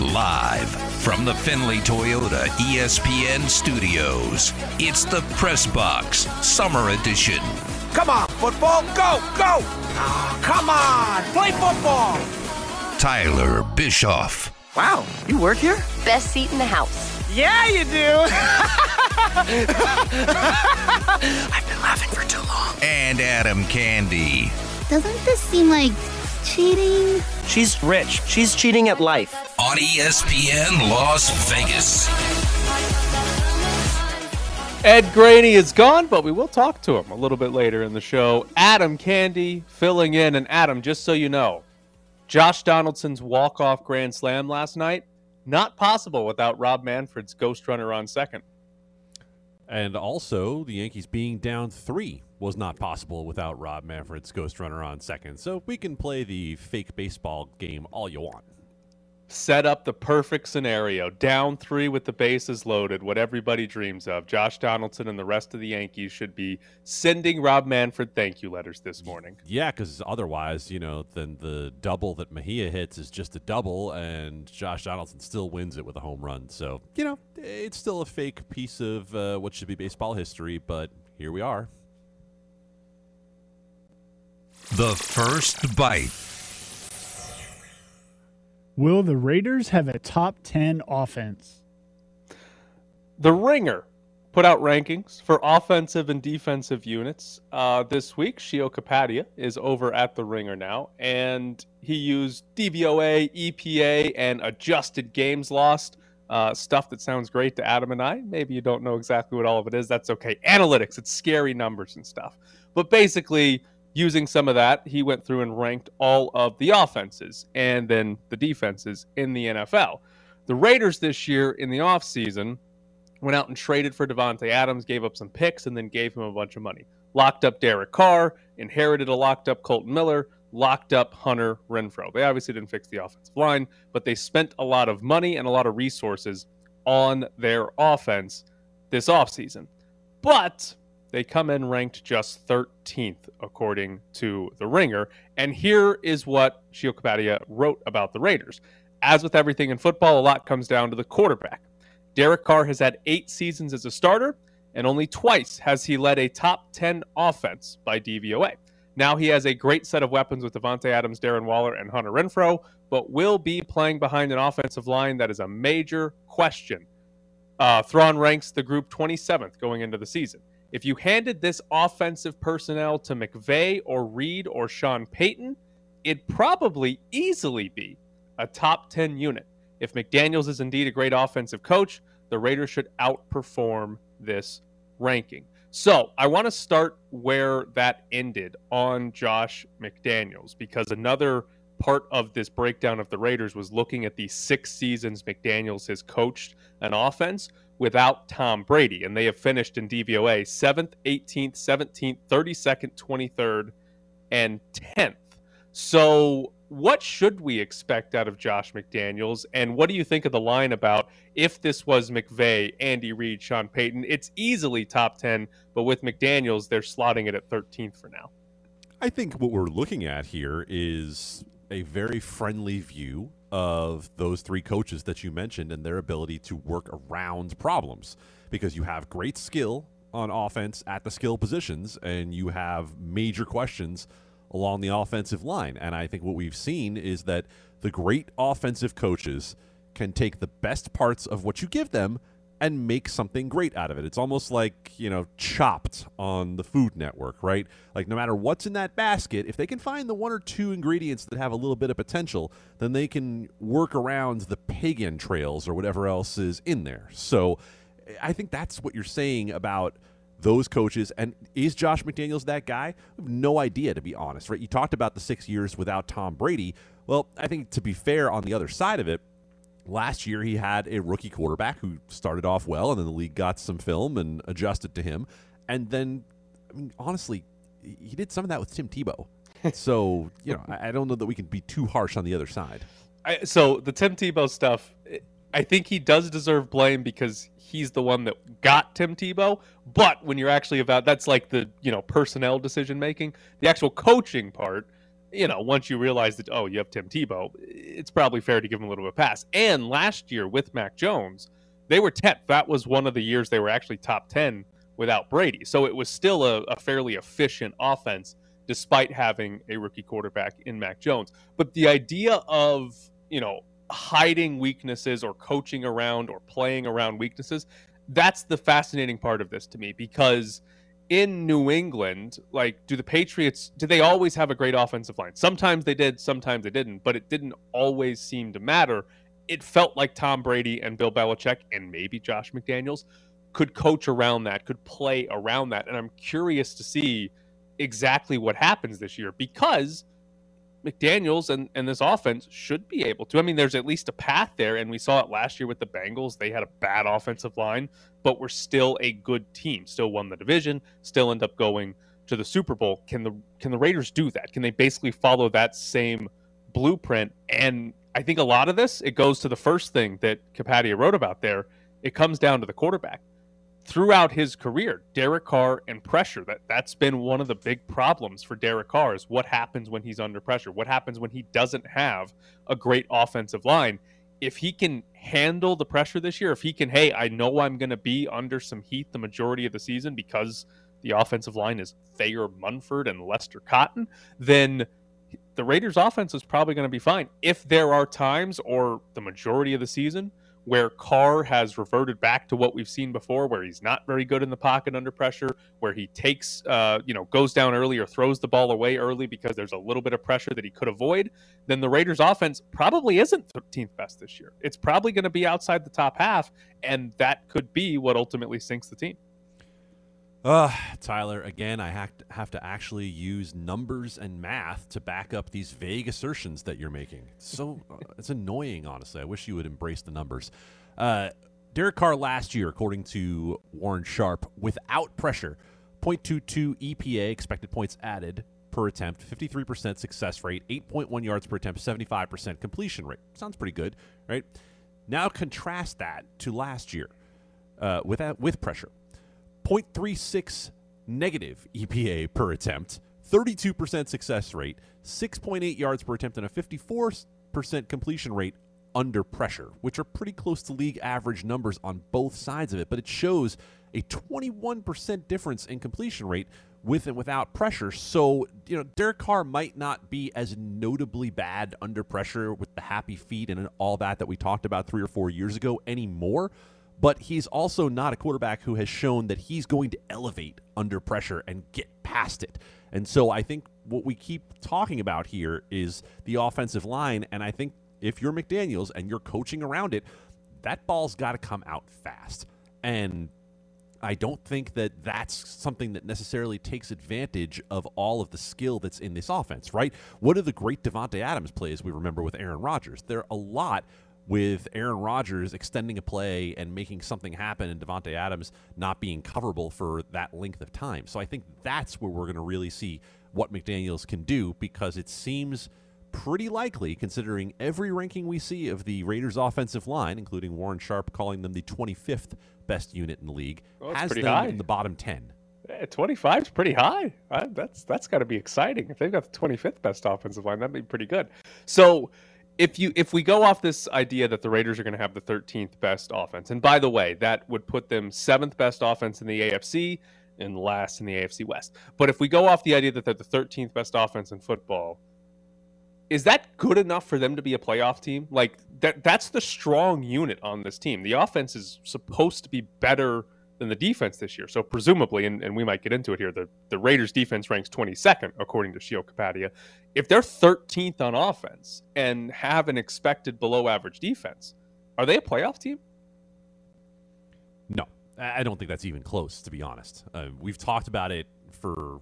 Live from the Findlay Toyota ESPN studios, it's the Press Box Summer Edition. Come on, football, go, go! Oh, come on, play football! Tyler Bischoff, Wow, you work here? Best seat in the house. Yeah, you do! I've been laughing for too long. and Adam Candy. Doesn't this seem like cheating? She's rich. She's cheating at life. On ESPN Las Vegas. Ed Graney is gone, but we will talk to him a little bit later in the show. Adam Candy filling in. And Adam, just so you know, Josh Donaldson's walk-off grand slam last night, not possible without Rob Manfred's ghost runner on second. And also, the Yankees being down three was not possible without Rob Manfred's ghost runner on second. So we can play the fake baseball game all you want. Set up the perfect scenario. Down three with the bases loaded, what everybody dreams of. Josh Donaldson and the rest of the Yankees should be sending Rob Manfred thank you letters this morning. Yeah, because otherwise, you know, then the double that Mejia hits is just a double, and Josh Donaldson still wins it with a home run. So, you know, it's still a fake piece of uh, what should be baseball history, but here we are. The first bite. Will the Raiders have a top 10 offense? The Ringer put out rankings for offensive and defensive units uh, this week. Sheil Kapadia is over at The Ringer now, and he used DVOA, EPA, and adjusted games lost. Uh, stuff that sounds great to Adam and I. Maybe you don't know exactly what all of it is. That's okay. Analytics, it's scary numbers and stuff. But basically, using some of that, he went through and ranked all of the offenses and then the defenses in the NFL. The Raiders this year in the offseason went out and traded for Davante Adams, gave up some picks, and then gave him a bunch of money. Locked up Derek Carr, inherited a locked up Kolton Miller, locked up Hunter Renfrow. They obviously didn't fix the offensive line, but they spent a lot of money and a lot of resources on their offense this offseason. But they come in ranked just 13th, according to The Ringer. And here is what Sheil Kapadia wrote about the Raiders. As with everything in football, a lot comes down to the quarterback. Derek Carr has had eight seasons as a starter, and only twice has he led a top 10 offense by DVOA. Now he has a great set of weapons with Davante Adams, Darren Waller, and Hunter Renfrow, but will be playing behind an offensive line that is a major question. Uh, Thorn ranks the group 27th going into the season. If you handed this offensive personnel to McVay or Reid or Sean Payton, it'd probably easily be a top 10 unit. If McDaniels is indeed a great offensive coach, the Raiders should outperform this ranking. So I want to start where that ended on Josh McDaniels because another part of this breakdown of the Raiders was looking at the six seasons McDaniels has coached an offense without Tom Brady. And they have finished in DVOA 7th, 18th, 17th, 32nd, 23rd, and 10th. So, what should we expect out of Josh McDaniels? And what do you think of the line about if this was McVay, Andy Reid, Sean Payton? It's easily top 10, but with McDaniels, they're slotting it at 13th for now. I think what we're looking at here is a very friendly view of those three coaches that you mentioned and their ability to work around problems because you have great skill on offense at the skill positions and you have major questions along the offensive line. And I think what we've seen is that the great offensive coaches can take the best parts of what you give them and make something great out of it. It's almost like, you know, chopped on the Food Network, right? Like, no matter what's in that basket, if they can find the one or two ingredients that have a little bit of potential, then they can work around the pagan trails or whatever else is in there. So I think that's what you're saying about those coaches. And is Josh McDaniels that guy? No idea, to be honest, right? You talked about the six years without Tom Brady. Well, I think to be fair, on the other side of it, last year he had a rookie quarterback who started off well, and then the league got some film and adjusted to him. And then, I mean, honestly, he did some of that with Tim Tebow. so, you know, I I don't know that we can be too harsh on the other side. I, so the Tim Tebow stuff, I think he does deserve blame because he's the one that got Tim Tebow. But when you're actually about that's like the you know personnel decision making. The actual coaching part, you know, once you realize that, oh, you have Tim Tebow, it's probably fair to give him a little bit of a pass. And last year with Mac Jones, they were 10th. That was one of the years they were actually top 10 without Brady. So it was still a, a fairly efficient offense despite having a rookie quarterback in Mac Jones. But the idea of, you know, hiding weaknesses or coaching around or playing around weaknesses, that's the fascinating part of this to me because – in New England, like, do the Patriots, do they always have a great offensive line? Sometimes they did, sometimes they didn't, but it didn't always seem to matter. It felt like Tom Brady and Bill Belichick and maybe Josh McDaniels could coach around that, could play around that. And I'm curious to see exactly what happens this year because McDaniels and, and this offense should be able to. I mean, there's at least a path there, and we saw it last year with the Bengals. They had a bad offensive line, but were still a good team. Still won the division. Still end up going to the Super Bowl. Can the can the Raiders do that? Can they basically follow that same blueprint? And I think a lot of this it goes to the first thing that Kapadia wrote about there. It comes down to the quarterback throughout his career, Derek Carr and pressure. That that's been one of the big problems for Derek Carr is what happens when he's under pressure. What happens when he doesn't have a great offensive line? If he can handle the pressure this year, if he can, hey, I know I'm going to be under some heat the majority of the season because the offensive line is Thayer Munford and Lester Cotton, then the Raiders' offense is probably going to be fine. If there are times or the majority of the season where Carr has reverted back to what we've seen before, where he's not very good in the pocket under pressure, where he takes, uh, you know, goes down early or throws the ball away early because there's a little bit of pressure that he could avoid, then the Raiders' offense probably isn't 13th best this year. It's probably going to be outside the top half, and that could be what ultimately sinks the team. Uh, Tyler, again, I have to, have to actually use numbers and math to back up these vague assertions that you're making. So uh, it's annoying, honestly. I wish you would embrace the numbers. Uh, Derek Carr last year, according to Warren Sharp, without pressure, 0.22 EPA, expected points added per attempt, 53% success rate, 8.1 yards per attempt, 75% completion rate. Sounds pretty good, right? Now contrast that to last year uh, without, with pressure. 0.36 negative EPA per attempt, 32% success rate, 6.8 yards per attempt, and a 54% completion rate under pressure, which are pretty close to league average numbers on both sides of it. But it shows a 21% difference in completion rate with and without pressure. So, you know, Derek Carr might not be as notably bad under pressure with the happy feet and all that that we talked about three or four years ago anymore but he's also not a quarterback who has shown that he's going to elevate under pressure and get past it. And so I think what we keep talking about here is the offensive line. And I think if you're McDaniels and you're coaching around it, that ball's got to come out fast. And I don't think that that's something that necessarily takes advantage of all of the skill that's in this offense, right? What are the great Davante Adams plays we remember with Aaron Rodgers? There are a lot with Aaron Rodgers extending a play and making something happen and Davante Adams not being coverable for that length of time. So I think that's where we're going to really see what McDaniels can do because it seems pretty likely, considering every ranking we see of the Raiders' offensive line, including Warren Sharp calling them the 25th best unit in the league, oh, has them high. in the bottom 10. 25 is pretty high. Uh, that's that's got to be exciting. If they've got the 25th best offensive line, that'd be pretty good. So if you if we go off this idea that the Raiders are going to have the 13th best offense, and by the way, that would put them seventh best offense in the AFC and last in the AFC West. But if we go off the idea that they're the 13th best offense in football, is that good enough for them to be a playoff team? Like that that's the strong unit on this team. The offense is supposed to be better than the defense this year. So presumably, and, and we might get into it here, the, the Raiders defense ranks 22nd according to Sheil Kapadia. If they're 13th on offense and have an expected below average defense, are they a playoff team? No, I don't think that's even close, to be honest. Uh, we've talked about it for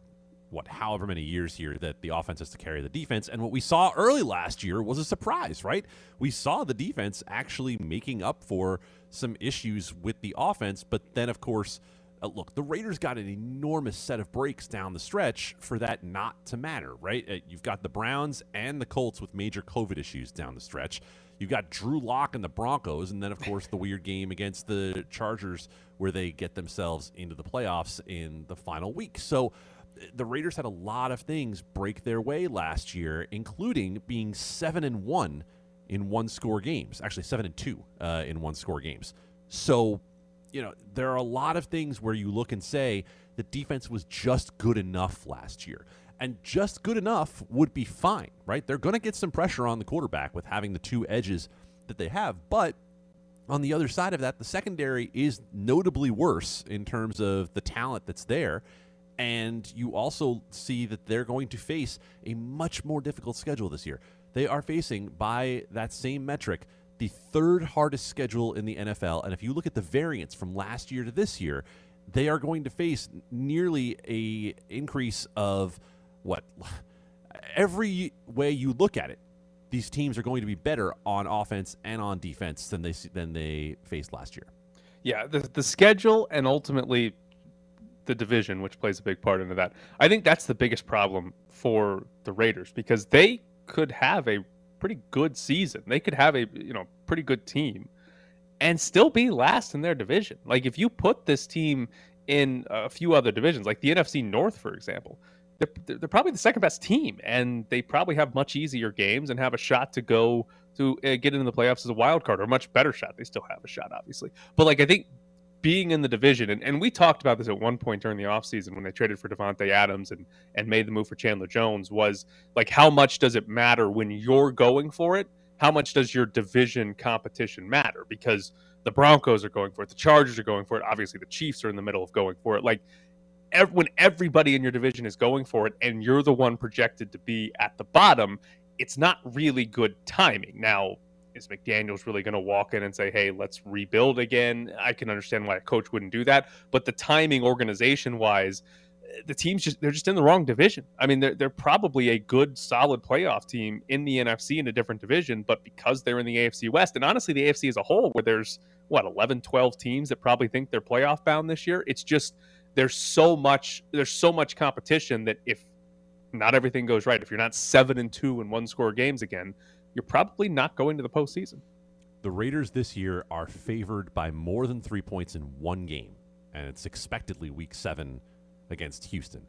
what, however many years here that the offense has to carry the defense. And what we saw early last year was a surprise, right? We saw the defense actually making up for some issues with the offense. But then, of course, uh, look, the Raiders got an enormous set of breaks down the stretch for that not to matter, right? Uh, you've got the Browns and the Colts with major COVID issues down the stretch. You've got Drew Lock and the Broncos, and then, of course, the weird game against the Chargers where they get themselves into the playoffs in the final week. So the Raiders had a lot of things break their way last year, including being seven and one in one score games. Actually, seven and two uh, in one score games. So, you know, there are a lot of things where you look and say the defense was just good enough last year. And just good enough would be fine, right? They're going to get some pressure on the quarterback with having the two edges that they have. But on the other side of that, the secondary is notably worse in terms of the talent that's there. And you also see that they're going to face a much more difficult schedule this year. They are facing, by that same metric, the third hardest schedule in the NFL. And if you look at the variance from last year to this year, they are going to face nearly a increase of what every way you look at it these teams are going to be better on offense and on defense than they than they faced last year. Yeah, the the schedule and ultimately the division, which plays a big part into that. I think that's the biggest problem for the Raiders because they could have a pretty good season. They could have a you know pretty good team and still be last in their division. Like if you put this team in a few other divisions, like the NFC North, for example, they're, they're probably the second best team, and they probably have much easier games and have a shot to go to uh, get into the playoffs as a wild card, or a much better shot. They still have a shot, obviously, but like I think being in the division, and, and we talked about this at one point during the offseason when they traded for Davante Adams and and made the move for Chandler Jones, was like how much does it matter when you're going for it? How much does your division competition matter? Because the Broncos are going for it, the Chargers are going for it, obviously the Chiefs are in the middle of going for it. Like ev- when everybody in your division is going for it and you're the one projected to be at the bottom, it's not really good timing. Now, is McDaniels really going to walk in and say, "Hey, let's rebuild again"? I can understand why a coach wouldn't do that, but the timing, organization-wise, the teams just they're just in the wrong division. I mean, they're they're probably a good, solid playoff team in the NFC in a different division, but because they're in the AFC West, and honestly, the AFC as a whole, where there's what 11, 12 teams that probably think they're playoff bound this year, it's just there's so much there's so much competition that if not everything goes right, if you're not seven and two in one score games again, you're probably not going to the postseason. The Raiders this year are favored by more than three points in one game, and it's expectedly week seven against Houston.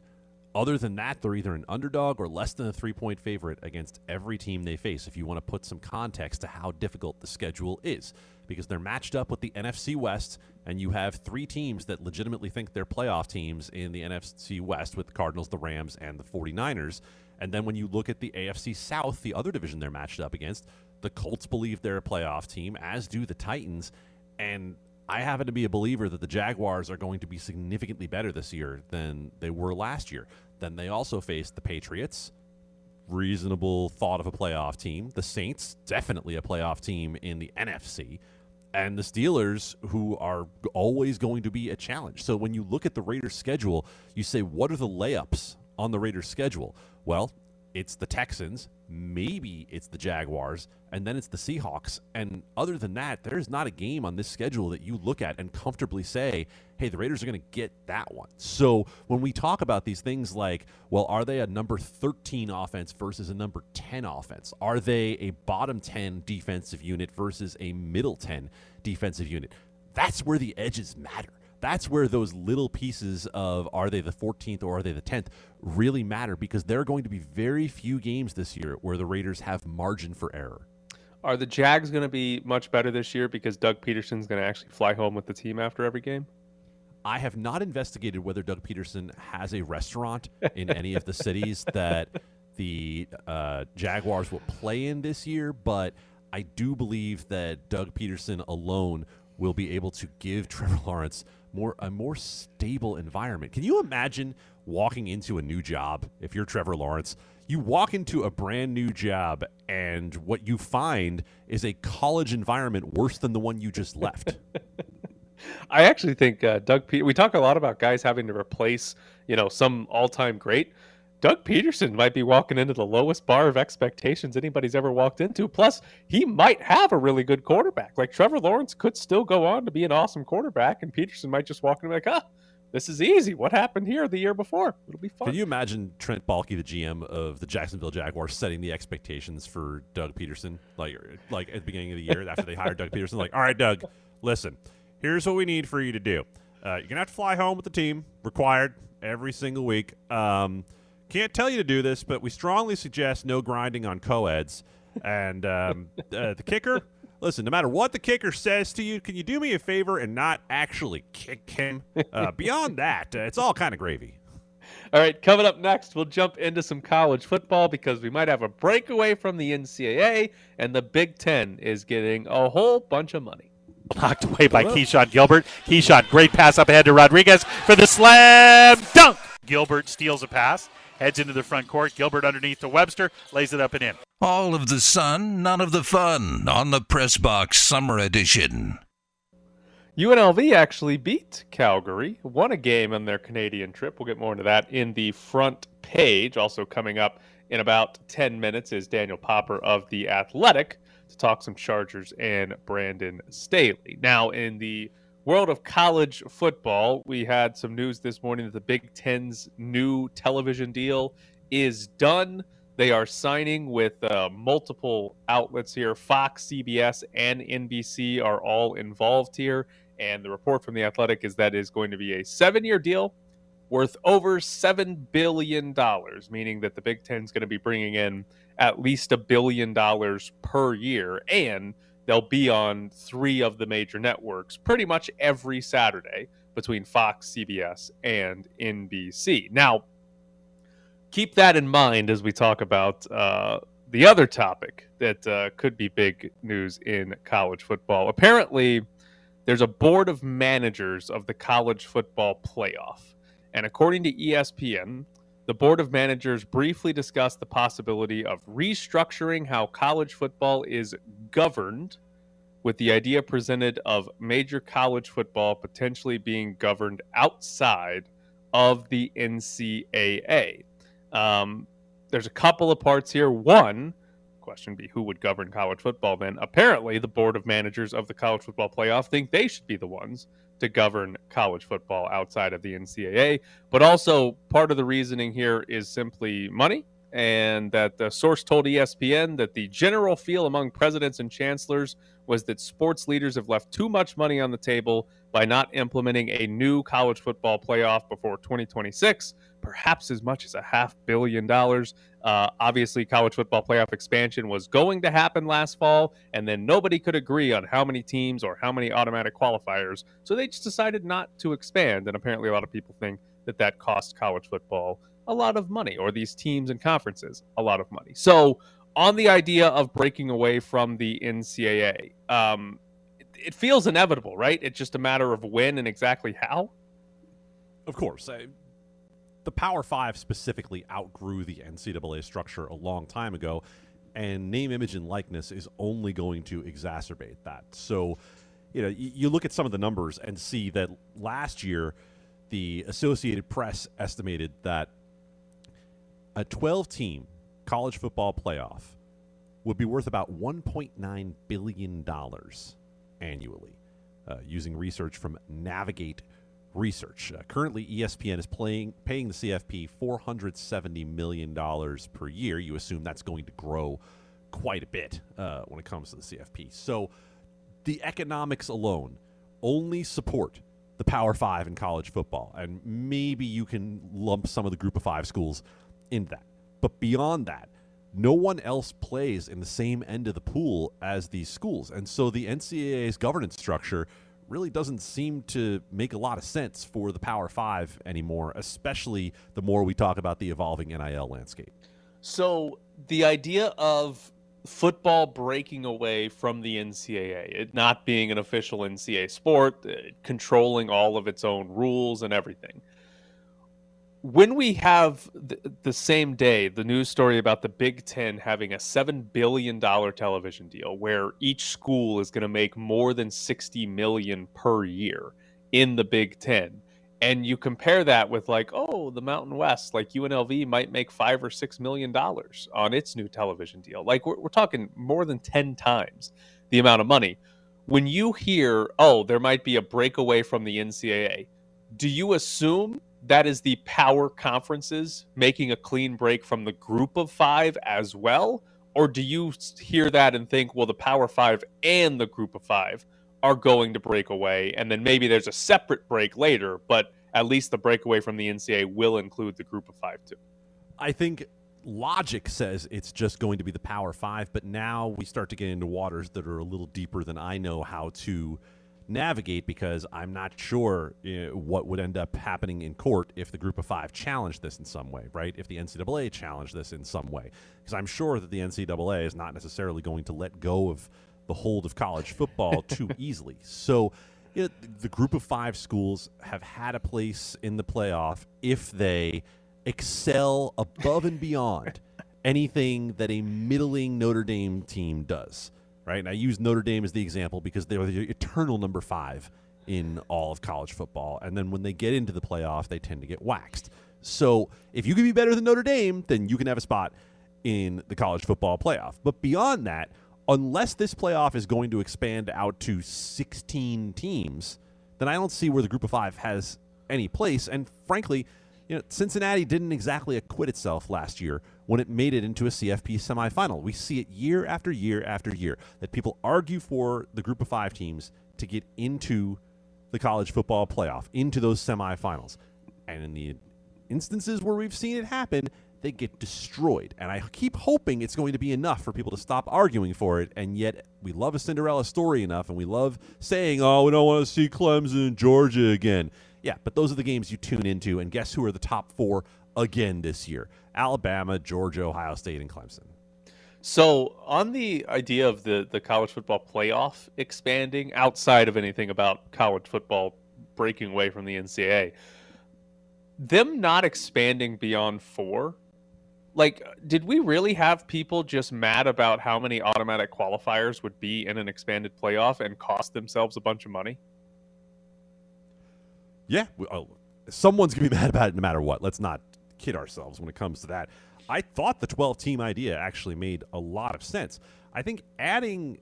Other than that, they're either an underdog or less than a three point favorite against every team they face, if you want to put some context to how difficult the schedule is because they're matched up with the NFC West, and you have three teams that legitimately think they're playoff teams in the NFC West with the Cardinals, the Rams, and the 49ers. And then when you look at the AFC South, the other division they're matched up against, the Colts believe they're a playoff team, as do the Titans. And I happen to be a believer that the Jaguars are going to be significantly better this year than they were last year. Then they also face the Patriots, reasonable thought of a playoff team. The Saints, definitely a playoff team in the NFC and the Steelers, who are always going to be a challenge. So when you look at the Raiders' schedule, you say, what are the layups on the Raiders' schedule? Well, it's the Texans, maybe it's the Jaguars, and then it's the Seahawks. And other than that, there's not a game on this schedule that you look at and comfortably say, hey, the Raiders are going to get that one. So when we talk about these things like, well, are they a number 13 offense versus a number 10 offense? Are they a bottom 10 defensive unit versus a middle 10 defensive unit? That's where the edges matter that's where those little pieces of are they the 14th or are they the 10th really matter because there are going to be very few games this year where the Raiders have margin for error. Are the Jags going to be much better this year because Doug Pederson's going to actually fly home with the team after every game? I have not investigated whether Doug Pederson has a restaurant in any of the cities that the uh, Jaguars will play in this year, but I do believe that Doug Pederson alone will be able to give Trevor Lawrence more a more stable environment. Can you imagine walking into a new job if you're Trevor Lawrence? You walk into a brand new job and what you find is a college environment worse than the one you just left. I actually think uh, Doug. Pe- we talk a lot about guys having to replace, you know, some all-time great. Doug Pederson might be walking into the lowest bar of expectations anybody's ever walked into. Plus, he might have a really good quarterback. Like Trevor Lawrence could still go on to be an awesome quarterback, and Pederson might just walk in and be like, ah, this is easy. What happened here the year before? It'll be fun. Can you imagine Trent Baalke, the GM of the Jacksonville Jaguars, setting the expectations for Doug Pederson? like like at the beginning of the year after they hired Doug Pederson, Like, all right, Doug, listen, here's what we need for you to do. Uh, you're gonna have to fly home with the team, required. every single week. Um, can't tell you to do this, but we strongly suggest no grinding on co-eds. And um, uh, the kicker, listen, no matter what the kicker says to you, can you do me a favor and not actually kick him? Uh, beyond that, uh, it's all kind of gravy. All right, coming up next, we'll jump into some college football because we might have a breakaway from the NCAA, and the Big Ten is getting a whole bunch of money. Blocked away by Keshon Gilbert. Keshon, great pass up ahead to Rodriguez for the slam dunk. Gilbert steals a pass, heads into the front court. Gilbert underneath to Webster, lays it up and in. All of the sun, none of the fun on the Press Box Summer Edition. UNLV actually beat Calgary, won a game on their Canadian trip. We'll get more into that in the front page. Also, coming up in about 10 minutes is Daniel Popper of The Athletic to talk some Chargers and Brandon Staley. Now, in the world of college football, we had some news this morning that the Big Ten's new television deal is done. They are signing with uh, multiple outlets here. Fox, CBS, and NBC are all involved here. And the report from The Athletic is that is going to be a seven year deal worth over $7 billion, meaning that the Big Ten is going to be bringing in at least a billion dollars per year. And they'll be on three of the major networks pretty much every Saturday between Fox, CBS, and NBC. Now, keep that in mind as we talk about uh, the other topic that uh, could be big news in college football. Apparently, there's a board of managers of the college football playoff. And according to ESPN, the board of managers briefly discussed the possibility of restructuring how college football is governed, with the idea presented of major college football potentially being governed outside of the NCAA. Um, there's a couple of parts here. One, question be who would govern college football then? Apparently, the board of managers of the college football playoff think they should be the ones to govern college football outside of the NCAA. But also, part of the reasoning here is simply money. And that the source told ESPN that the general feel among presidents and chancellors was that sports leaders have left too much money on the table by not implementing a new college football playoff before 2026, perhaps as much as a half billion dollars. Uh, obviously, college football playoff expansion was going to happen last fall, and then nobody could agree on how many teams or how many automatic qualifiers. So they just decided not to expand. And apparently, a lot of people think that that cost college football a lot of money, or these teams and conferences a lot of money. So, on the idea of breaking away from the NCAA, um, it, it feels inevitable, right? It's just a matter of when and exactly how. Of course. I, the Power Five specifically outgrew the NCAA structure a long time ago, and name, image, and likeness is only going to exacerbate that. So, you know, you, you look at some of the numbers and see that last year, the Associated Press estimated that a 12 team college football playoff would be worth about $1.9 billion annually, uh, using research from Navigate Research. Uh, currently, ESPN is playing, paying the CFP $470 million per year. You assume that's going to grow quite a bit uh, when it comes to the CFP. So the economics alone only support the Power Five in college football. And maybe you can lump some of the group of five schools into that. But beyond that, no one else plays in the same end of the pool as these schools. And so the NCAA's governance structure really doesn't seem to make a lot of sense for the Power Five anymore, especially the more we talk about the evolving NIL landscape. So the idea of football breaking away from the NCAA, it not being an official NCAA sport, uh, controlling all of its own rules and everything when we have the, the, same day the news story about the Big Ten having a $7 billion television deal where each school is going to make more than 60 million per year in the Big Ten. And you compare that with like, oh, the Mountain West, like UNLV might make five or six million dollars on its new television deal. Like we're, we're talking more than 10 times the amount of money. When you hear, oh, there might be a breakaway from the NCAA, do you assume that is the power conferences making a clean break from the group of five as well? Or do you hear that and think, well, the power five and the group of five are going to break away, and then maybe there's a separate break later, but at least the breakaway from the NCAA will include the group of five too. I think logic says it's just going to be the Power Five, but now we start to get into waters that are a little deeper than I know how to navigate because I'm not sure uh, what would end up happening in court if the group of five challenged this in some way, right? If the NCAA challenged this in some way. Because I'm sure that the NCAA is not necessarily going to let go of the hold of college football too easily. So it, the group of five schools have had a place in the playoff if they excel above and beyond anything that a middling Notre Dame team does right? And I use Notre Dame as the example because they're the eternal number five in all of college football. And then when they get into the playoff, they tend to get waxed. So if you can be better than Notre Dame, then you can have a spot in the college football playoff. But beyond that, unless this playoff is going to expand out to 16 teams, then I don't see where the group of five has any place. And frankly, you know, Cincinnati didn't exactly acquit itself last year when it made it into a CFP semifinal. We see it year after year after year that people argue for the group of five teams to get into the college football playoff, into those semifinals. And in the instances where we've seen it happen, they get destroyed. And I keep hoping it's going to be enough for people to stop arguing for it. And yet, we love a Cinderella story enough, and we love saying, oh, we don't want to see Clemson, and Georgia again. Yeah, but those are the games you tune into, and guess who are the top four again this year? Alabama, Georgia, Ohio State, and Clemson. So, on the idea of the the college football playoff expanding outside of anything about college football breaking away from the NCAA, them not expanding beyond four, like, did we really have people just mad about how many automatic qualifiers would be in an expanded playoff and cost themselves a bunch of money? Yeah, oh, someone's gonna be mad about it no matter what. Let's not kid ourselves when it comes to that. I thought the 12 team idea actually made a lot of sense. I think adding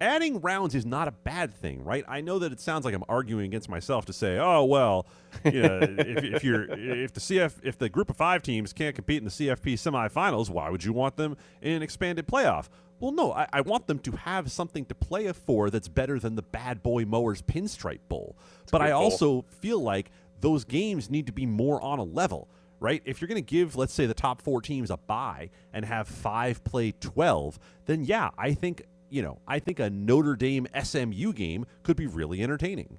adding rounds is not a bad thing, right? I know that it sounds like I'm arguing against myself to say, "Oh well, you know, if, if, you're if the CF if the group of five teams can't compete in the CFP semifinals, why would you want them in an expanded playoff?" Well, no, I, I want them to have something to play for that's better than the Bad Boy Mowers Pinstripe Bowl. It's but I bowl. also feel like those games need to be more on a level right? If you're going to give, let's say, the top four teams a bye and have five play 12, then yeah, I think you know, I think a Notre Dame SMU game could be really entertaining.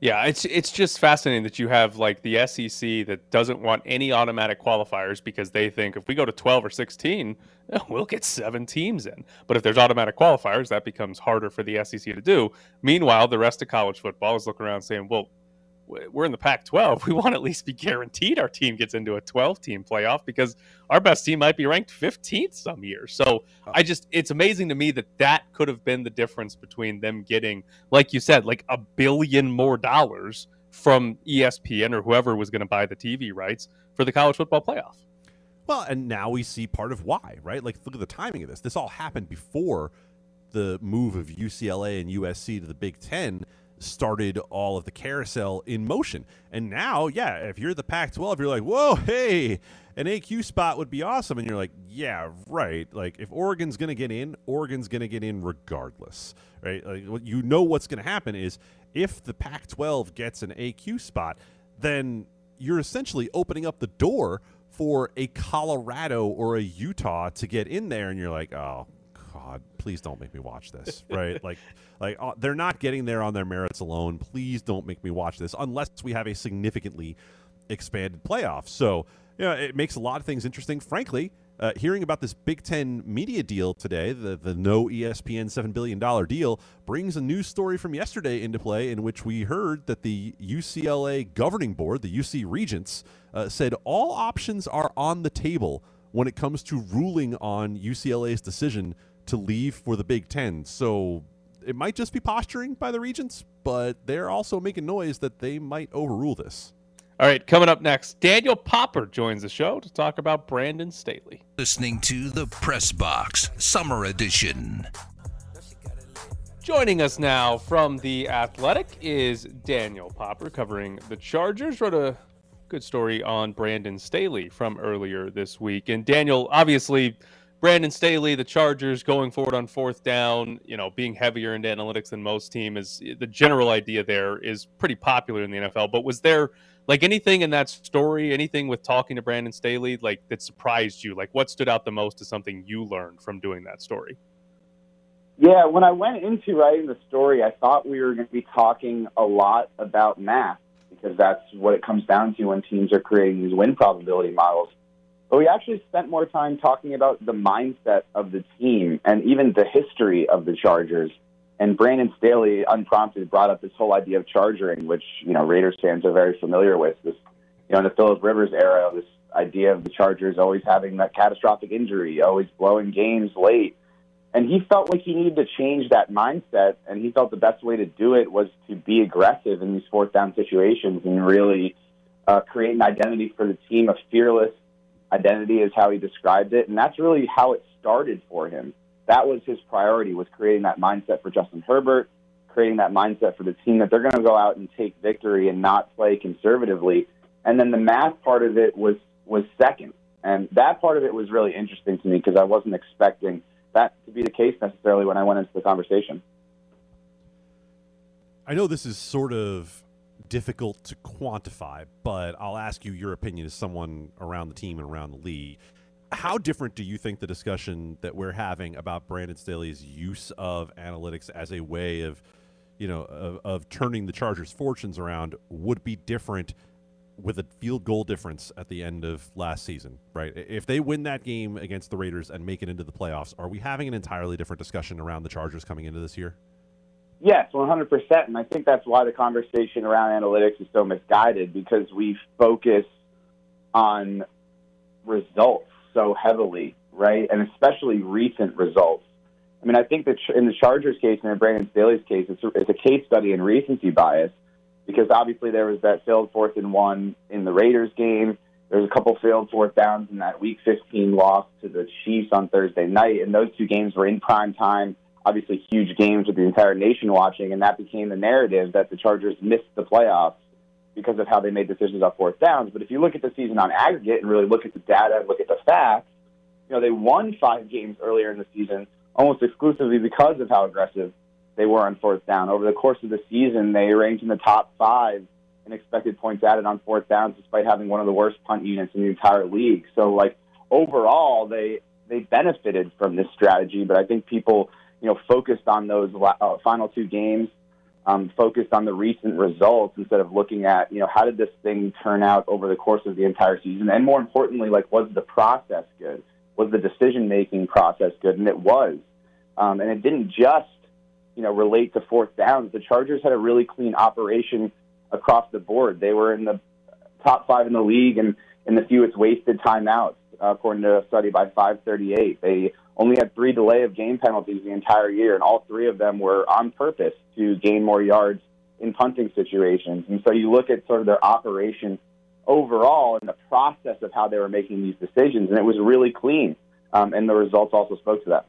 Yeah, it's it's just fascinating that you have like the SEC that doesn't want any automatic qualifiers because they think if we go to 12 or 16, we'll get seven teams in. But if there's automatic qualifiers, that becomes harder for the SEC to do. Meanwhile, the rest of college football is looking around saying, "Well, we're in the Pac 12. We want to at least be guaranteed our team gets into a 12 team playoff because our best team might be ranked 15th some years. So I just, it's amazing to me that that could have been the difference between them getting, like you said, like a billion more dollars from ESPN or whoever was going to buy the TV rights for the college football playoff. Well, and now we see part of why, right? Like, look at the timing of this. This all happened before the move of UCLA and USC to the Big Ten started all of the carousel in motion. And now, yeah, if you're the Pac 12, you're like, whoa, hey, an AQ spot would be awesome. And you're like, yeah, right. Like, if Oregon's going to get in, Oregon's going to get in regardless, right? Like, you know what's going to happen is if the Pac 12 gets an AQ spot, then you're essentially opening up the door for a Colorado or a Utah to get in there. And you're like, oh, God, please don't make me watch this, right? like, like uh, they're not getting there on their merits alone. Please don't make me watch this unless we have a significantly expanded playoff. So, you know, it makes a lot of things interesting. Frankly, uh, hearing about this Big Ten media deal today, the, the no ESPN $7 billion deal, brings a news story from yesterday into play in which we heard that the UCLA governing board, the UC Regents, uh, said all options are on the table when it comes to ruling on UCLA's decision to leave for the Big Ten. So it might just be posturing by the Regents, but they're also making noise that they might overrule this. All right, coming up next, Daniel Popper joins the show to talk about Brandon Staley. Listening to the Press Box Summer Edition. Joining us now from The Athletic is Daniel Popper covering the Chargers. Wrote a good story on Brandon Staley from earlier this week. And Daniel, obviously, Brandon Staley, the Chargers going forward on fourth down, you know, being heavier into analytics than most team is the general idea there is pretty popular in the NFL. But was there like anything in that story, anything with talking to Brandon Staley, like that surprised you? Like what stood out the most as something you learned from doing that story? Yeah, when I went into writing the story, I thought we were going to be talking a lot about math because that's what it comes down to when teams are creating these win probability models. But we actually spent more time talking about the mindset of the team and even the history of the Chargers. And Brandon Staley, unprompted, brought up this whole idea of chargering, which you know Raiders fans are very familiar with. This, you know, in the Philip Rivers era, this idea of the Chargers always having that catastrophic injury, always blowing games late. And he felt like he needed to change that mindset, and he felt the best way to do it was to be aggressive in these fourth down situations and really uh, create an identity for the team, a fearless identity is how he described it, and that's really how it started for him. That was his priority was creating that mindset for Justin Herbert, creating that mindset for the team that they're going to go out and take victory and not play conservatively. And then the math part of it was was second, and that part of it was really interesting to me because I wasn't expecting that to be the case necessarily when I went into the conversation. I know this is sort of difficult to quantify, but I'll ask you your opinion as someone around the team and around the league. How different do you think the discussion that we're having about Brandon Staley's use of analytics as a way of, you know, of, of turning the Chargers' fortunes around would be different with a field goal difference at the end of last season, right? If they win that game against the Raiders and make it into the playoffs, are we having an entirely different discussion around the Chargers coming into this year? Yes, 100%. And I think that's why the conversation around analytics is so misguided because we focus on results so heavily, right? And especially recent results. I mean, I think that in the Chargers case and in Brandon Staley's case, it's a, it's a case study in recency bias because obviously there was that failed fourth and one in the Raiders game. There was a couple failed fourth downs in that Week 15 loss to the Chiefs on Thursday night, and those two games were in prime time obviously huge games with the entire nation watching, and that became the narrative that the Chargers missed the playoffs because of how they made decisions on fourth downs. But if you look at the season on aggregate and really look at the data and look at the facts, you know, they won five games earlier in the season almost exclusively because of how aggressive they were on fourth down. Over the course of the season, they ranked in the top five in expected points added on fourth downs, despite having one of the worst punt units in the entire league. So, like overall, they they benefited from this strategy. But I think people you know, focused on those uh, final two games, um, focused on the recent results instead of looking at, you know, how did this thing turn out over the course of the entire season? And more importantly, like, was the process good? Was the decision making process good? And it was. Um, and it didn't just, you know, relate to fourth downs. The Chargers had a really clean operation across the board. They were in the top five in the league and in the fewest wasted timeouts, uh, according to a study by 538. They only had three delay of game penalties the entire year, and all three of them were on purpose to gain more yards in punting situations. And so you look at sort of their operation overall and the process of how they were making these decisions, and it was really clean. Um, and the results also spoke to that.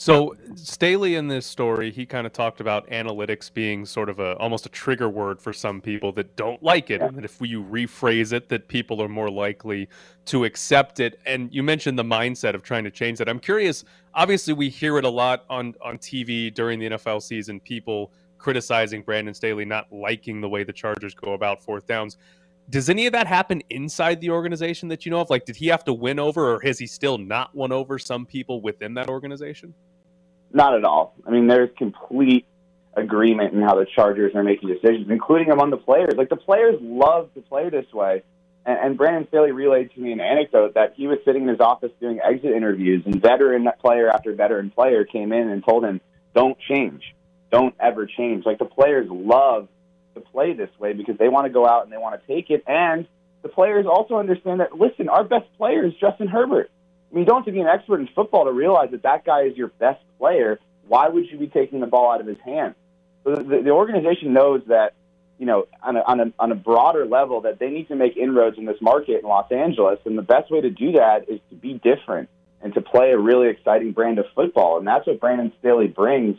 So Staley in this story, he kind of talked about analytics being sort of a almost a trigger word for some people that don't like it, yeah. and that if you rephrase it, that people are more likely to accept it. And you mentioned the mindset of trying to change that. I'm curious. Obviously, we hear it a lot on on TV during the NFL season. People criticizing Brandon Staley not liking the way the Chargers go about fourth downs. Does any of that happen inside the organization that you know of? Like, did he have to win over, or has he still not won over some people within that organization? Not at all. I mean, there's complete agreement in how the Chargers are making decisions, including among the players. Like the players love to play this way. And, and Brandon Staley relayed to me an anecdote that he was sitting in his office doing exit interviews, and veteran player after veteran player came in and told him, "Don't change, don't ever change." Like the players love to play this way because they want to go out and they want to take it, and the players also understand that. Listen, our best player is Justin Herbert. I mean, you don't have to be an expert in football to realize that that guy is your best player. Why would you be taking the ball out of his hands? So the, the organization knows that, you know, on a, on, a, on a broader level, that they need to make inroads in this market in Los Angeles. And the best way to do that is to be different and to play a really exciting brand of football. And that's what Brandon Staley brings.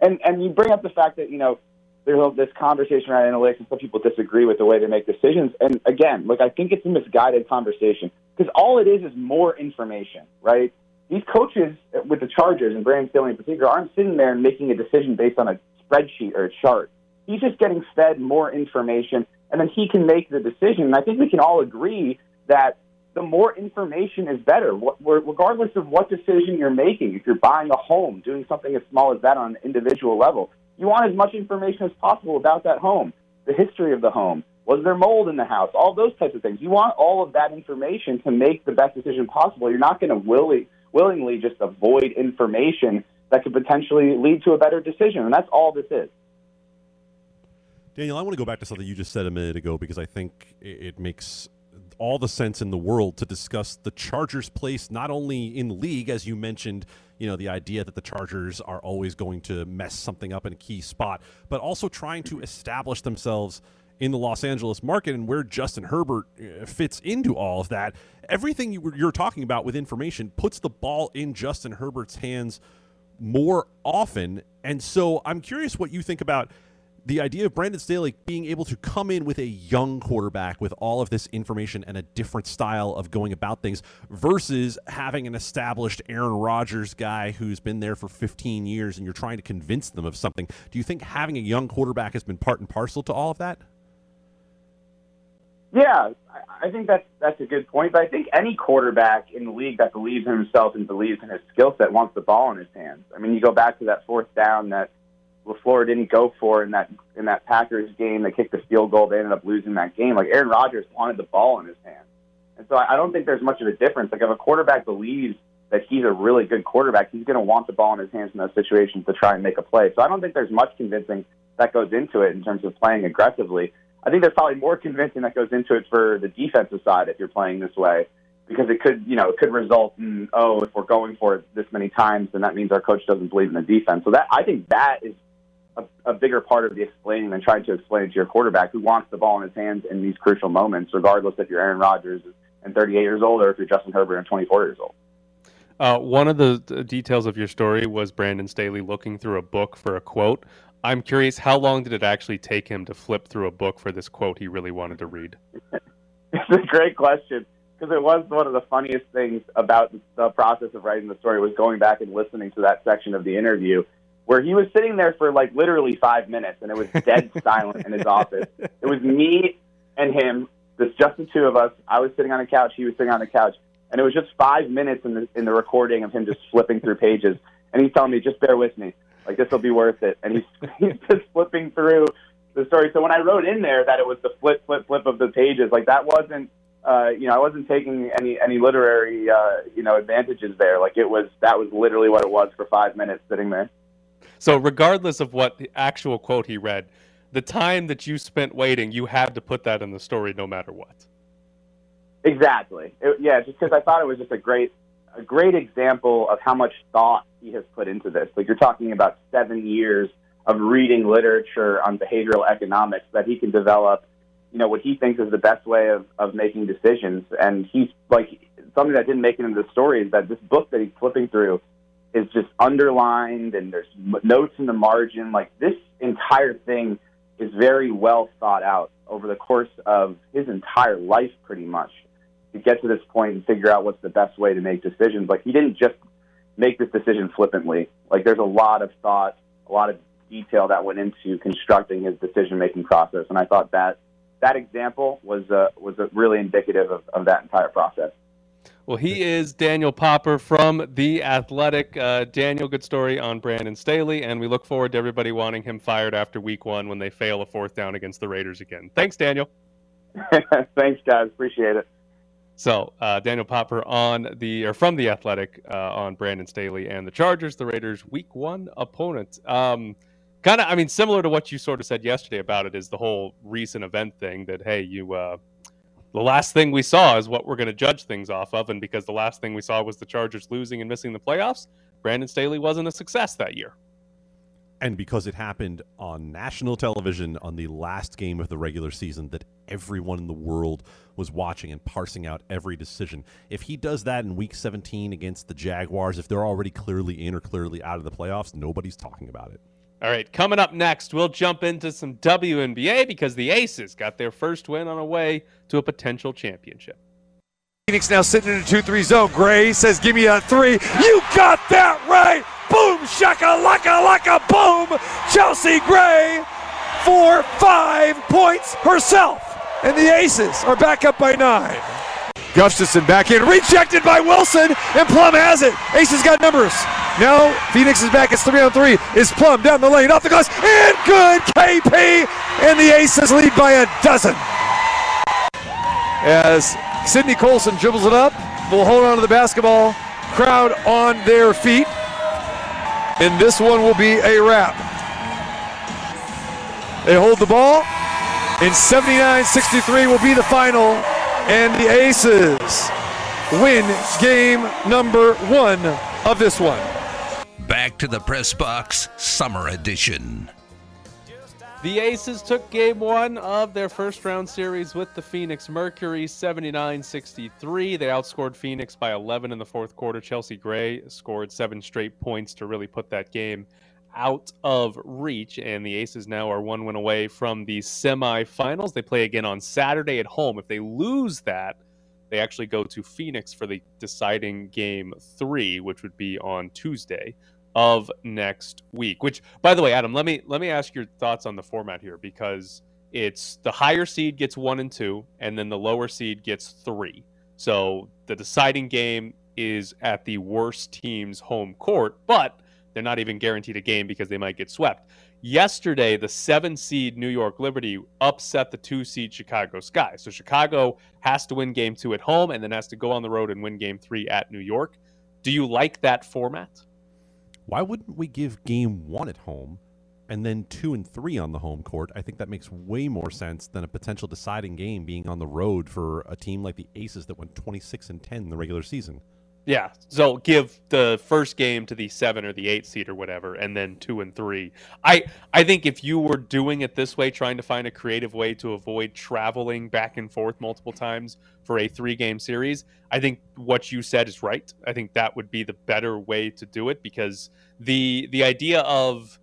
And, and you bring up the fact that, you know, there's this conversation around analytics, and some people disagree with the way they make decisions. And again, look, I think it's a misguided conversation because all it is is more information, right? these coaches with the Chargers and Brandon Staley in particular aren't sitting there and making a decision based on a spreadsheet or a chart. He's just getting fed more information, and then he can make the decision. And I think we can all agree that the more information is better, regardless of what decision you're making. If you're buying a home, doing something as small as that on an individual level, you want as much information as possible about that home, the history of the home, was there mold in the house, all those types of things. You want all of that information to make the best decision possible. You're not going to willy, willingly just avoid information that could potentially lead to a better decision, and that's all this is. Daniel, I want to go back to something you just said a minute ago because I think it makes all the sense in the world to discuss the Chargers' place not only in league, as you mentioned, you know, the idea that the Chargers are always going to mess something up in a key spot, but also trying to establish themselves in the Los Angeles market and where Justin Herbert uh, fits into all of that. Everything you were, you're talking about with information puts the ball in Justin Herbert's hands more often. And so I'm curious what you think about the idea of Brandon Staley being able to come in with a young quarterback with all of this information and a different style of going about things versus having an established Aaron Rodgers guy who's been there for 15 years and you're trying to convince them of something. Do you think having a young quarterback has been part and parcel to all of that? Yeah, I think that's that's a good point. But I think any quarterback in the league that believes in himself and believes in his skill set wants the ball in his hands. I mean, you go back to that fourth down that LaFleur didn't go for in that in that Packers game. They kicked the field goal. They ended up losing that game. Like Aaron Rodgers wanted the ball in his hands, and so I don't think there's much of a difference. Like if a quarterback believes that he's a really good quarterback, he's going to want the ball in his hands in those situations to try and make a play. So I don't think there's much convincing that goes into it in terms of playing aggressively. I think there's probably more convincing that goes into it for the defensive side if you're playing this way, because it could, you know, it could result in oh, if we're going for it this many times, then that means our coach doesn't believe in the defense. So that I think that is a, a bigger part of the explaining than trying to explain it to your quarterback who wants the ball in his hands in these crucial moments, regardless if you're Aaron Rodgers and 38 years old or if you're Justin Herbert and 24 years old. Uh, one of the details of your story was Brandon Staley looking through a book for a quote. I'm curious, how long did it actually take him to flip through a book for this quote he really wanted to read? it's a great question because it was one of the funniest things about the process of writing the story was going back and listening to that section of the interview where he was sitting there for like literally five minutes and it was dead silent in his office. It was me and him, just just the two of us. I was sitting on a couch, he was sitting on the couch, and it was just five minutes in the in the recording of him just flipping through pages. And he's telling me, just bear with me, like this will be worth it. And he's he's just flipping through the story. So when I wrote in there that it was the flip, flip, flip of the pages, like that wasn't. Uh, you know, I wasn't taking any any literary, uh, you know, advantages there. Like it was, that was literally what it was for five minutes sitting there. So, regardless of what the actual quote he read, the time that you spent waiting, you had to put that in the story no matter what. Exactly. It, yeah, just because I thought it was just a great, a great example of how much thought he has put into this. Like you're talking about seven years of reading literature on behavioral economics that he can develop, you know, what he thinks is the best way of, of making decisions. And he's like something that didn't make it into the story is that this book that he's flipping through is just underlined and there's notes in the margin. Like this entire thing is very well thought out over the course of his entire life, pretty much, to get to this point and figure out what's the best way to make decisions. Like he didn't just make this decision flippantly. Like there's a lot of thought, a lot of detail that went into constructing his decision making process, and I thought that that example was uh, was really indicative of, of that entire process. Well, he is Daniel Popper from The Athletic. Uh, Daniel, good story on Brandon Staley, and we look forward to everybody wanting him fired after week one when they fail a fourth down against the Raiders again. Thanks, Daniel. Thanks, guys. Appreciate it. So, uh, Daniel Popper on the or from The Athletic uh, on Brandon Staley and the Chargers, the Raiders' week one opponent. Um, kind of, I mean, similar to what you sort of said yesterday about it is the whole recent event thing that, hey, you uh, the last thing we saw is what we're going to judge things off of. And because the last thing we saw was the Chargers losing and missing the playoffs, Brandon Staley wasn't a success that year. And because it happened on national television on the last game of the regular season that everyone in the world was watching and parsing out every decision. If he does that in week 17 against the Jaguars, if they're already clearly in or clearly out of the playoffs, nobody's talking about it. All right, coming up next, we'll jump into some WNBA because the Aces got their first win on a way to a potential championship. Phoenix now sitting in a 2 3 zone. Gray says, Give me a three. You got that right. Boom, shaka, laka, laka, boom. Chelsea Gray for five points herself. And the Aces are back up by nine. Gustafson back in, rejected by Wilson, and Plum has it. Aces got numbers. Now Phoenix is back. It's three on three. Is Plum down the lane, off the glass, and good KP, and the Aces lead by a dozen. As Sydney Colson dribbles it up, will hold on to the basketball. Crowd on their feet, and this one will be a wrap. They hold the ball, and 79-63 will be the final, and the Aces win game number one of this one. Back to the press box, summer edition. The Aces took game one of their first round series with the Phoenix Mercury 79 63. They outscored Phoenix by 11 in the fourth quarter. Chelsea Gray scored seven straight points to really put that game out of reach. And the Aces now are one win away from the semifinals. They play again on Saturday at home. If they lose that, they actually go to Phoenix for the deciding game three, which would be on Tuesday of next week. Which, by the way, Adam, let me let me ask your thoughts on the format here because it's the higher seed gets one and two, and then the lower seed gets three. So the deciding game is at the worst team's home court, but they're not even guaranteed a game because they might get swept. Yesterday, the seven seed New York Liberty upset the two seed Chicago Sky. So Chicago has to win game two at home and then has to go on the road and win game three at New York. Do you like that format? Why wouldn't we give game one at home and then two and three on the home court? I think that makes way more sense than a potential deciding game being on the road for a team like the Aces that went 26 and 10 in the regular season. Yeah. So give the first game to the seven or the eight seed or whatever, and then two and three. I I think if you were doing it this way, trying to find a creative way to avoid traveling back and forth multiple times for a three game series, I think what you said is right. I think that would be the better way to do it because the the idea of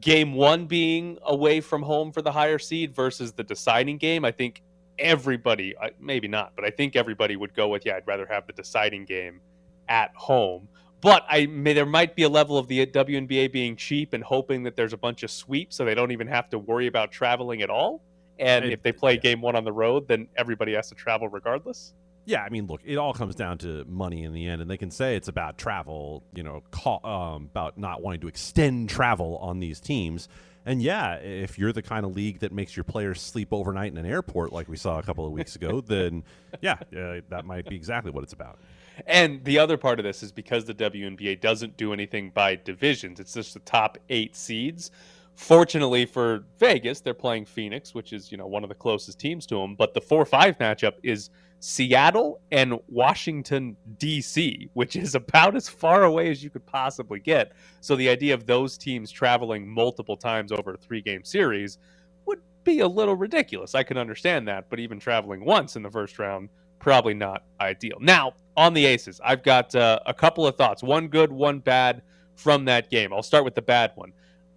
game one being away from home for the higher seed versus the deciding game, I think everybody, maybe not, but I think everybody would go with, yeah, I'd rather have the deciding game at home. But I may, there might be a level of the WNBA being cheap and hoping that there's a bunch of sweeps so they don't even have to worry about traveling at all. And if they play game one on the road, then everybody has to travel regardless. Yeah, I mean, look, it all comes down to money in the end, and they can say it's about travel, you know, call, um, about not wanting to extend travel on these teams. And yeah, if you're the kind of league that makes your players sleep overnight in an airport, like we saw a couple of weeks ago, then yeah, uh, that might be exactly what it's about. And the other part of this is because the WNBA doesn't do anything by divisions; it's just the top eight seeds. Fortunately for Vegas, they're playing Phoenix, which is you know one of the closest teams to them. But the four-five matchup is Seattle and Washington, D.C., which is about as far away as you could possibly get. So the idea of those teams traveling multiple times over a three game series would be a little ridiculous. I can understand that, but even traveling once in the first round, probably not ideal. Now, on the Aces, I've got uh, a couple of thoughts one good, one bad from that game. I'll start with the bad one.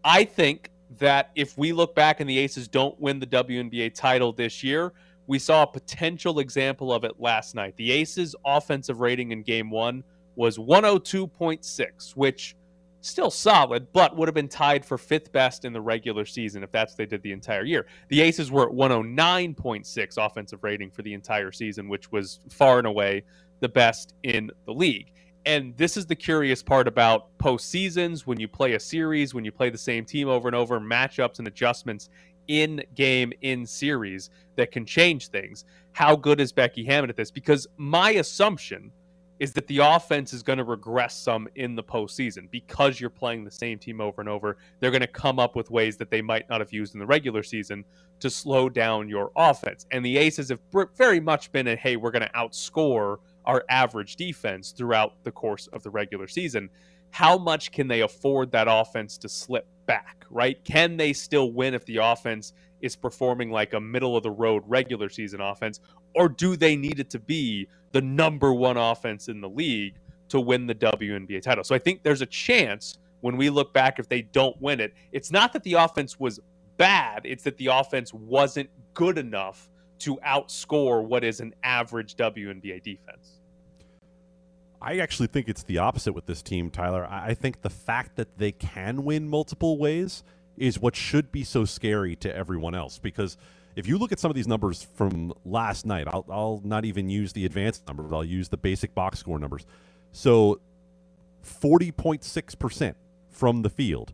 I think that if we look back and the Aces don't win the WNBA title this year, we saw a potential example of it last night. The Aces' offensive rating in game one was 102.6, which still solid, but would have been tied for fifth best in the regular season if that's what they did the entire year. The Aces were at 109.6 offensive rating for the entire season, which was far and away the best in the league. And this is the curious part about postseasons when you play a series, when you play the same team over and over, matchups and adjustments in game, in series that can change things. How good is Becky Hammon at this? Because my assumption is that the offense is going to regress some in the postseason because you're playing the same team over and over. They're going to come up with ways that they might not have used in the regular season to slow down your offense. And the Aces have very much been a hey, we're going to outscore our average defense throughout the course of the regular season. How much can they afford that offense to slip back, right? Can they still win if the offense is performing like a middle of the road regular season offense? Or do they need it to be the number one offense in the league to win the WNBA title? So I think there's a chance when we look back if they don't win it. It's not that the offense was bad, it's that the offense wasn't good enough to outscore what is an average WNBA defense. I actually think it's the opposite with this team, Tyler. I think the fact that they can win multiple ways is what should be so scary to everyone else. Because if you look at some of these numbers from last night, I'll, I'll not even use the advanced numbers, I'll use the basic box score numbers. So 40.6% from the field,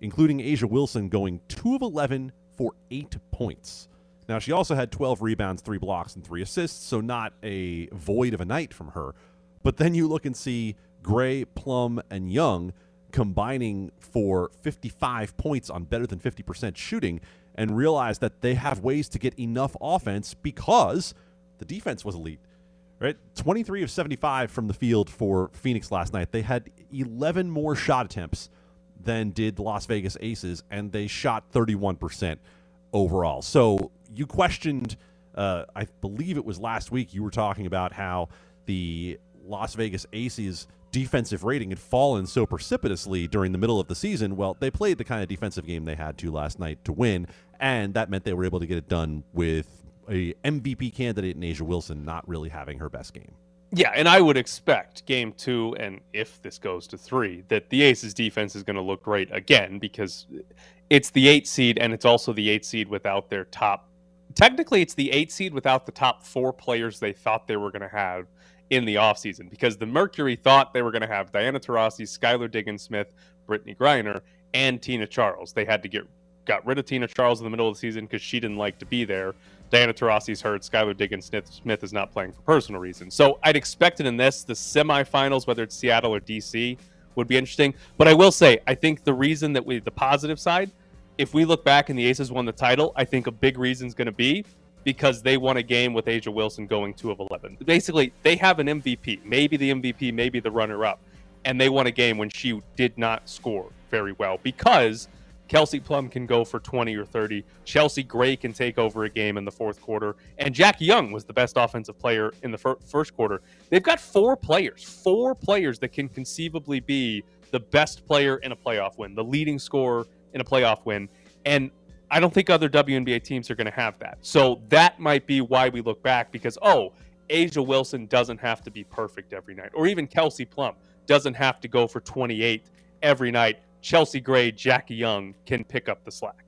including A'ja Wilson going 2 of 11 for 8 points. Now, she also had 12 rebounds, 3 blocks, and 3 assists, so not a void of a night from her. But then you look and see Gray, Plum, and Young combining for 55 points on better than 50% shooting and realize that they have ways to get enough offense because the defense was elite. Right? 23 of 75 from the field for Phoenix last night. They had 11 more shot attempts than did the Las Vegas Aces, and they shot 31% overall. So you questioned, uh, I believe it was last week, you were talking about how the Las Vegas Aces defensive rating had fallen so precipitously during the middle of the season. Well, they played the kind of defensive game they had to last night to win, and that meant they were able to get it done with a MVP candidate in A'ja Wilson not really having her best game. Yeah, and I would expect game two, and if this goes to three, that the Aces defense is going to look great again because it's the eight seed and it's also the eight seed without their top. Technically, it's the eight seed without the top four players they thought they were going to have in the offseason because the Mercury thought they were going to have Diana Taurasi, Skylar Diggins Smith, Brittney Griner, and Tina Charles. They had to get got rid of Tina Charles in the middle of the season because she didn't like to be there. Diana Taurasi's hurt. Skylar Diggins Smith is not playing for personal reasons. So I'd expect it in this. The semifinals, whether it's Seattle or DC, would be interesting. But I will say, I think the reason that we, the positive side, if we look back and the Aces won the title, I think a big reason is going to be because they won a game with A'ja Wilson going two of 11. Basically, they have an MVP, maybe the MVP, maybe the runner up, and they won a game when she did not score very well because Kelsey Plum can go for 20 or 30. Chelsea Gray can take over a game in the fourth quarter. And Jack Young was the best offensive player in the fir- first quarter. They've got four players, four players that can conceivably be the best player in a playoff win, the leading scorer in a playoff win. And I don't think other WNBA teams are going to have that. So that might be why we look back because, oh, A'ja Wilson doesn't have to be perfect every night, or even Kelsey Plum doesn't have to go for 28 every night. Chelsea Gray, Jackie Young can pick up the slack.